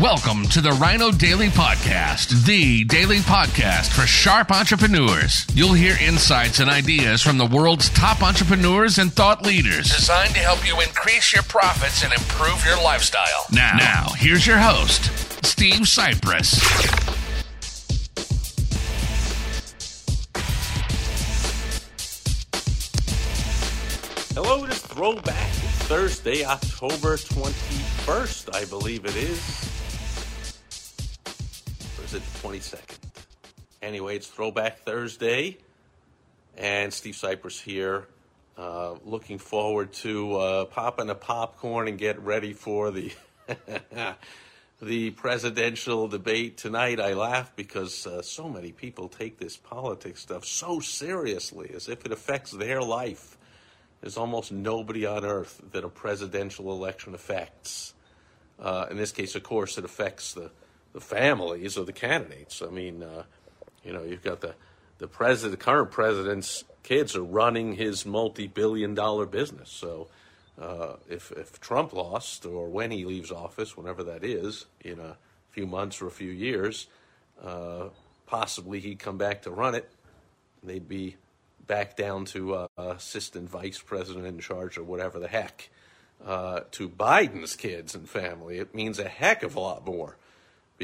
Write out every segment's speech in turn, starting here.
Welcome to the Ryno Daily Podcast, the daily podcast for sharp entrepreneurs. You'll hear insights and ideas from the world's top entrepreneurs and thought leaders designed to help you increase your profits and improve your lifestyle. Now, now here's your host, Steve Sipress. Hello, it is Throwback Thursday, October 21st, I believe it is. The 22nd? Anyway, it's Throwback Thursday, and Steve Sipress here. Uh, looking forward to uh, popping a popcorn and get ready for the the presidential debate tonight. I laugh because uh, so many people take this politics stuff so seriously, as if it affects their life. There's almost nobody on earth that a presidential election affects. Uh, in this case, of course, it affects the, the families of the candidates. I mean, uh, you know, you've got the the president, the current president's kids are running his multi-billion-dollar business. So, uh, if if Trump lost, or when he leaves office, whenever that is, in a few months or a few years, uh, possibly he'd come back to run it. They'd be back down to uh, assistant vice president in charge or whatever the heck. Uh, to Biden's kids and family, it means a heck of a lot more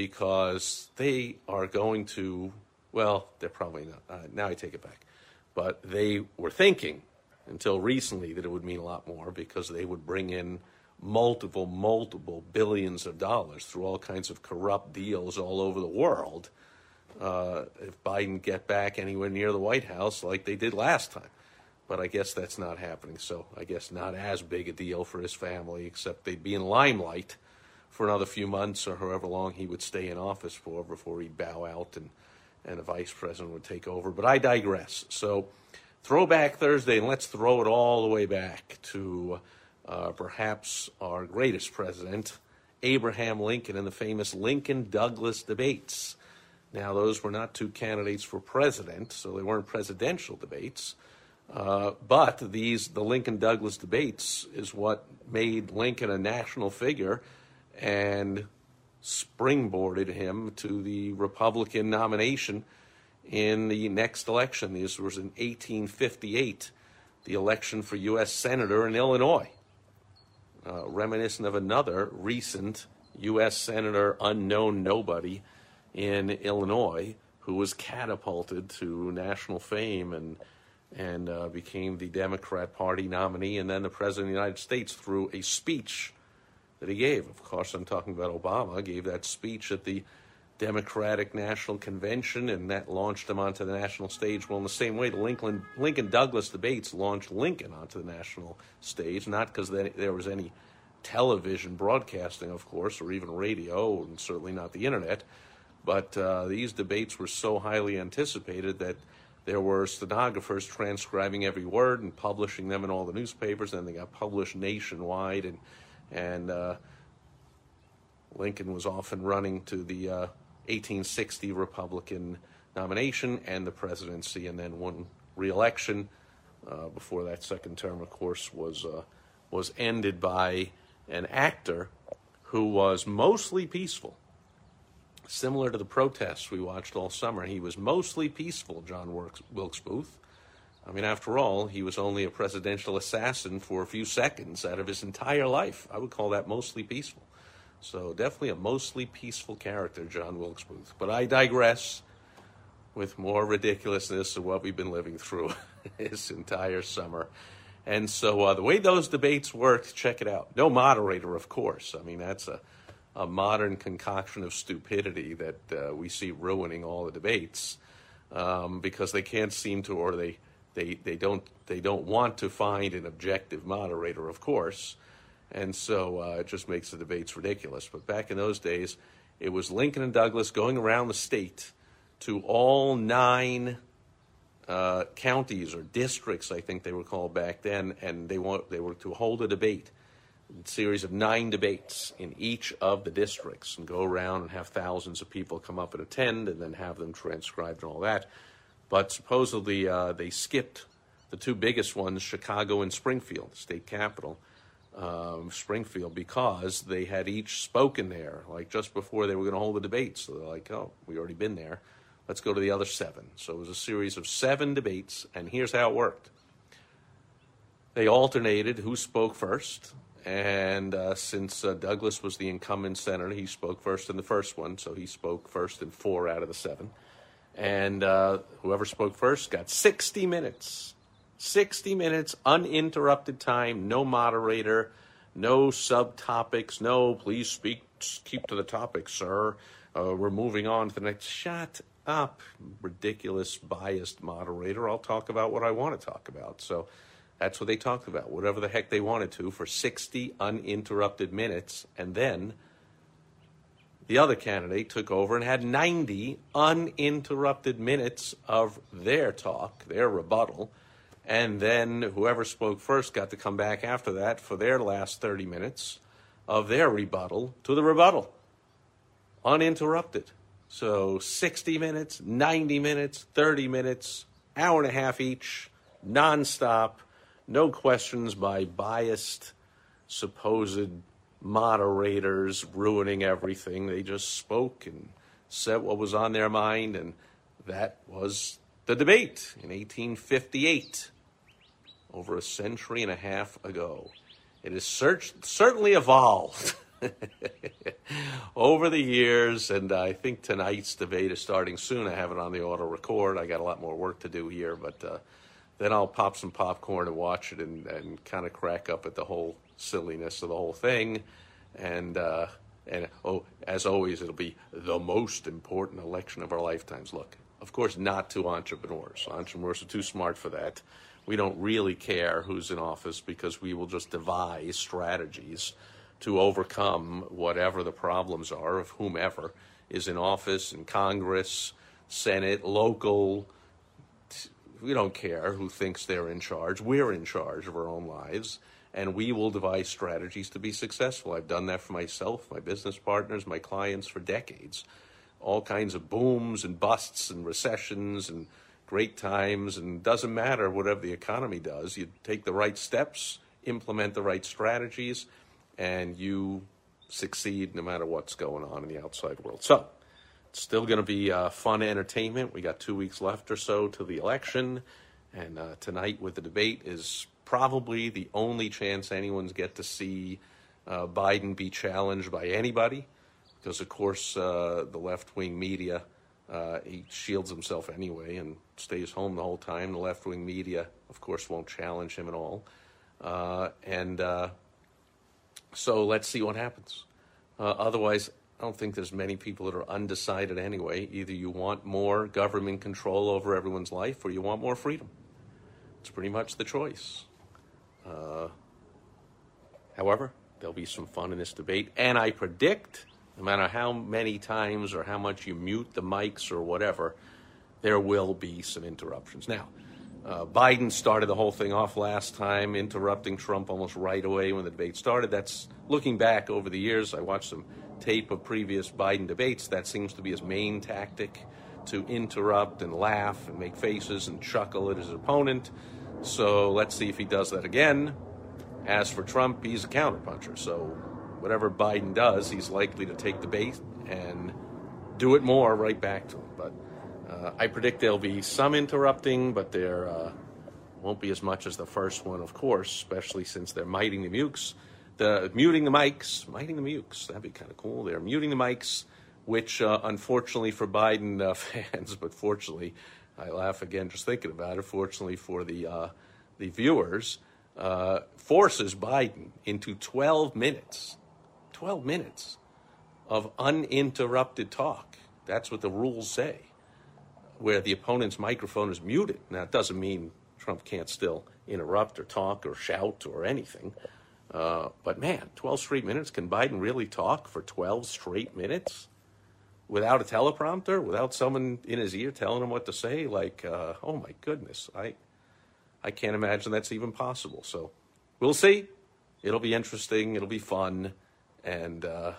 because they are going to, well, they're probably not. Uh, now I take it back. But they were thinking until recently that it would mean a lot more because they would bring in multiple, multiple billions of dollars through all kinds of corrupt deals all over the world uh, if Biden get back anywhere near the White House like they did last time. But I guess that's not happening. So I guess not as big a deal for his family, except they'd be in limelight for another few months or however long he would stay in office for before he'd bow out and, and a vice president would take over. But I digress. So throwback Thursday, and let's throw it all the way back to uh, perhaps our greatest president, Abraham Lincoln, and the famous Lincoln Douglas debates. Now, those were not two candidates for president, so they weren't presidential debates. Uh, but these, the Lincoln Douglas debates, is what made Lincoln a national figure and springboarded him to the Republican nomination in the next election. This was in 1858, the election for U.S. Senator in Illinois, uh, reminiscent of another recent U.S. Senator, unknown nobody in Illinois who was catapulted to national fame and and uh, became the Democrat Party nominee and then the President of the United States through a speech that he gave. Of course, I'm talking about Obama, gave that speech at the Democratic National Convention, and that launched him onto the national stage. Well, in the same way, the Lincoln, Lincoln Douglas debates launched Lincoln onto the national stage, not because there was any television broadcasting, of course, or even radio, and certainly not the internet but uh, these debates were so highly anticipated that there were stenographers transcribing every word and publishing them in all the newspapers, and they got published nationwide. And and uh, Lincoln was often running to the uh, 1860 Republican nomination and the presidency, and then won re-election. Uh, before that second term, of course, was uh, was ended by an actor who was mostly peaceful similar to the protests we watched all summer. He was mostly peaceful, John Wilkes Booth. I mean, after all, he was only a presidential assassin for a few seconds out of his entire life. I would call that mostly peaceful. So, definitely a mostly peaceful character, John Wilkes Booth. But I digress with more ridiculousness of what we've been living through this entire summer. And so, uh, the way those debates worked, check it out. No moderator, of course. I mean, that's a a modern concoction of stupidity that uh, we see ruining all the debates um, because they can't seem to, or they, they, they, don't, they don't want to find an objective moderator, of course. And so uh, it just makes the debates ridiculous. But back in those days, it was Lincoln and Douglas going around the state to all nine uh, counties or districts, I think they were called back then, and they, want, they were to hold a debate series of nine debates in each of the districts and go around and have thousands of people come up and attend and then have them transcribed and all that. But supposedly uh, they skipped the two biggest ones, Chicago and Springfield, the state capital, um, Springfield, because they had each spoken there, like just before they were going to hold the debate. So they're like, oh, we already been there. Let's go to the other seven. So it was a series of seven debates, and here's how it worked. They alternated who spoke first, and uh, since uh, Douglas was the incumbent senator, he spoke first in the first one, so he spoke first in four out of the seven. And uh, whoever spoke first got 60 minutes. 60 minutes, uninterrupted time, no moderator, no subtopics, no, please speak, keep to the topic, sir. Uh, we're moving on to the next. Shut up, ridiculous, biased moderator. I'll talk about what I want to talk about. So that's what they talked about, whatever the heck they wanted to, for 60 uninterrupted minutes. And then the other candidate took over and had 90 uninterrupted minutes of their talk, their rebuttal. And then whoever spoke first got to come back after that for their last 30 minutes of their rebuttal to the rebuttal, uninterrupted. So 60 minutes, 90 minutes, 30 minutes, hour and a half each, nonstop no questions by biased, supposed moderators ruining everything. They just spoke and said what was on their mind, and that was the debate in 1858, over a century and a half ago. It has certainly evolved over the years, and I think tonight's debate is starting soon. I have it on the auto record. I got a lot more work to do here, but. Uh, then I'll pop some popcorn and watch it and, and kind of crack up at the whole silliness of the whole thing. And, uh, and oh, as always, it'll be the most important election of our lifetimes. Look, of course, not to entrepreneurs. Entrepreneurs are too smart for that. We don't really care who's in office because we will just devise strategies to overcome whatever the problems are of whomever is in office in Congress, Senate, local, we don't care who thinks they're in charge. We're in charge of our own lives, and we will devise strategies to be successful. I've done that for myself, my business partners, my clients for decades. All kinds of booms and busts and recessions and great times, and doesn't matter whatever the economy does. You take the right steps, implement the right strategies, and you succeed no matter what's going on in the outside world. So, it's still going to be uh, fun entertainment. We got two weeks left or so to the election, and uh, tonight with the debate is probably the only chance anyone's get to see uh, Biden be challenged by anybody, because of course uh, the left-wing media uh, he shields himself anyway and stays home the whole time. The left-wing media, of course, won't challenge him at all, uh, and so let's see what happens. otherwise, I don't think there's many people that are undecided anyway. Either you want more government control over everyone's life or you want more freedom. It's pretty much the choice. Uh, however, there'll be some fun in this debate, and I predict no matter how many times or how much you mute the mics or whatever, there will be some interruptions. Now, uh, Biden started the whole thing off last time, interrupting Trump almost right away when the debate started. That's looking back over the years. I watched some tape of previous Biden debates, that seems to be his main tactic to interrupt and laugh and make faces and chuckle at his opponent. So let's see if he does that again. As for Trump, he's a counterpuncher. So whatever Biden does, he's likely to take the bait and do it more right back to him. But uh, I predict there'll be some interrupting, but there uh, won't be as much as the first one, of course, especially since they're miting the mukes the muting the mics, miting the mukes. That'd be kind of cool. They're muting the mics, which uh, unfortunately for Biden uh, fans, but fortunately, I laugh again just thinking about it. Fortunately for the uh, the viewers, uh, forces Biden into 12 minutes, 12 minutes of uninterrupted talk. That's what the rules say, where the opponent's microphone is muted. Now, it doesn't mean Trump can't still interrupt or talk or shout or anything. Uh, but man, 12 straight minutes. Can Biden really talk for 12 straight minutes without a teleprompter, without someone in his ear telling him what to say? Like, uh, oh my goodness, I, I can't imagine that's even possible. So we'll see. It'll be interesting. It'll be fun. And, uh,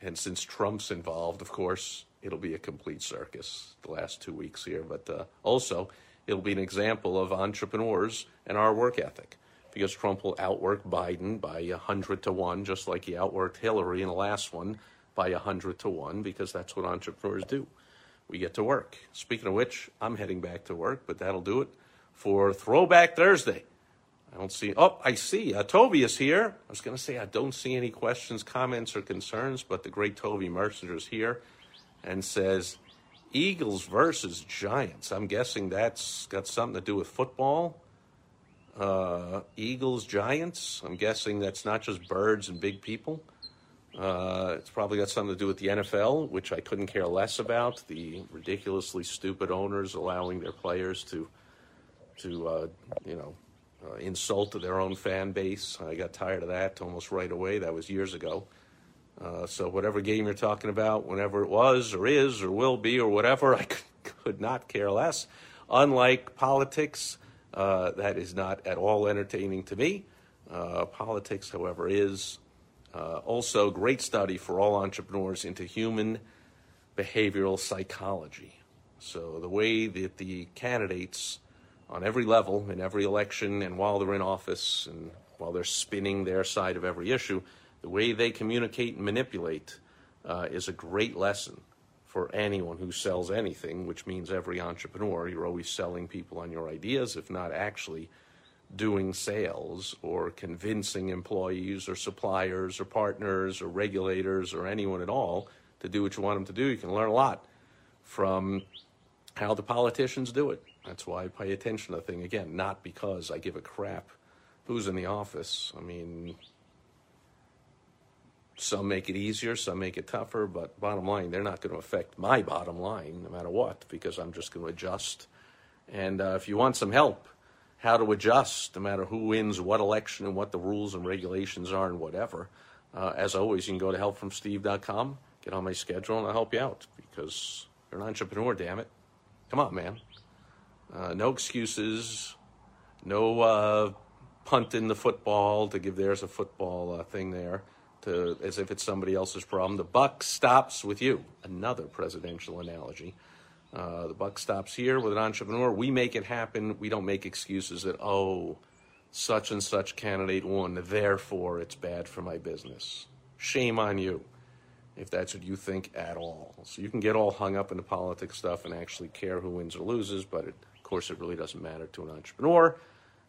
and since Trump's involved, of course, it'll be a complete circus the last two weeks here. But uh, also, it'll be an example of entrepreneurs and our work ethic because Trump will outwork Biden by 100 to 1, just like he outworked Hillary in the last one by 100 to 1, because that's what entrepreneurs do. We get to work. Speaking of which, I'm heading back to work, but that'll do it for Throwback Thursday. I don't see. Oh, I see. Uh, Toby is here. I was going to say I don't see any questions, comments, or concerns, but the great Toby Mercer is here and says Eagles versus Giants. I'm guessing that's got something to do with football uh, Eagles, Giants. I'm guessing that's not just birds and big people. Uh, it's probably got something to do with the NFL, which I couldn't care less about. The ridiculously stupid owners allowing their players to, to uh, you know, uh, insult their own fan base. I got tired of that almost right away. That was years ago. Uh, so whatever game you're talking about, whenever it was or is or will be or whatever, I could, not care less. Unlike politics, uh, that is not at all entertaining to me. Uh, politics, however, is uh, also great study for all entrepreneurs into human behavioral psychology. So the way that the candidates on every level in every election and while they're in office and while they're spinning their side of every issue, the way they communicate and manipulate uh, is a great lesson for anyone who sells anything, which means every entrepreneur. You're always selling people on your ideas, if not actually doing sales or convincing employees or suppliers or partners or regulators or anyone at all to do what you want them to do. You can learn a lot from how the politicians do it. That's why I pay attention to the thing again, not because I give a crap who's in the office. I mean, some make it easier, some make it tougher, but bottom line, they're not going to affect my bottom line no matter what because I'm just going to adjust. And uh, if you want some help, how to adjust no matter who wins what election and what the rules and regulations are and whatever, uh, as always, you can go to helpfromsteve.com, get on my schedule, and I'll help you out because you're an entrepreneur, damn it. Come on, man. Uh, no excuses, no uh, punting the football to give theirs a football uh, thing there to, as if it's somebody else's problem. The buck stops with you. Another presidential analogy. Uh, the buck stops here with an entrepreneur. We make it happen. We don't make excuses that, oh, such and such candidate won, therefore it's bad for my business. Shame on you if that's what you think at all. So you can get all hung up in the politics stuff and actually care who wins or loses, but it, of course it really doesn't matter to an entrepreneur.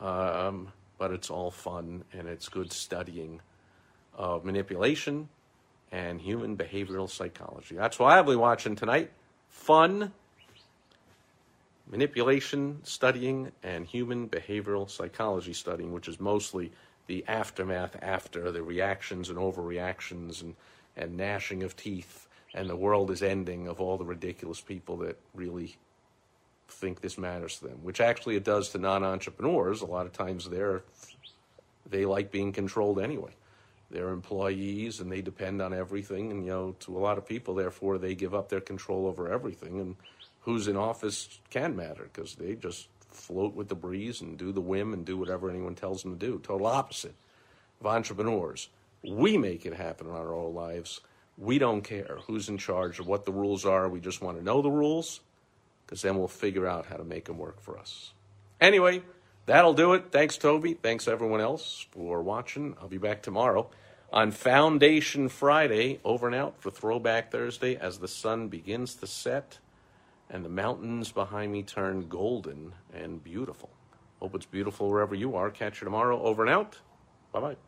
Um, but it's all fun and it's good studying of manipulation and human behavioral psychology. That's what I'll be watching tonight. Fun, manipulation studying, and human behavioral psychology studying, which is mostly the aftermath after the reactions and overreactions and, and gnashing of teeth and the world is ending of all the ridiculous people that really think this matters to them, which actually it does to non entrepreneurs. A lot of times they're, they like being controlled anyway they're employees and they depend on everything. And you know to a lot of people therefore they give up their control over everything. And who's in office can matter because they just float with the breeze and do the whim and do whatever anyone tells them to do. Total opposite of entrepreneurs. We make it happen in our own lives. We don't care who's in charge or what the rules are. We just want to know the rules because then we'll figure out how to make them work for us. Anyway That'll do it. Thanks, Toby. Thanks, everyone else, for watching. I'll be back tomorrow on Foundation Friday, over and out for Throwback Thursday as the sun begins to set and the mountains behind me turn golden and beautiful. Hope it's beautiful wherever you are. Catch you tomorrow. Over and out. Bye bye.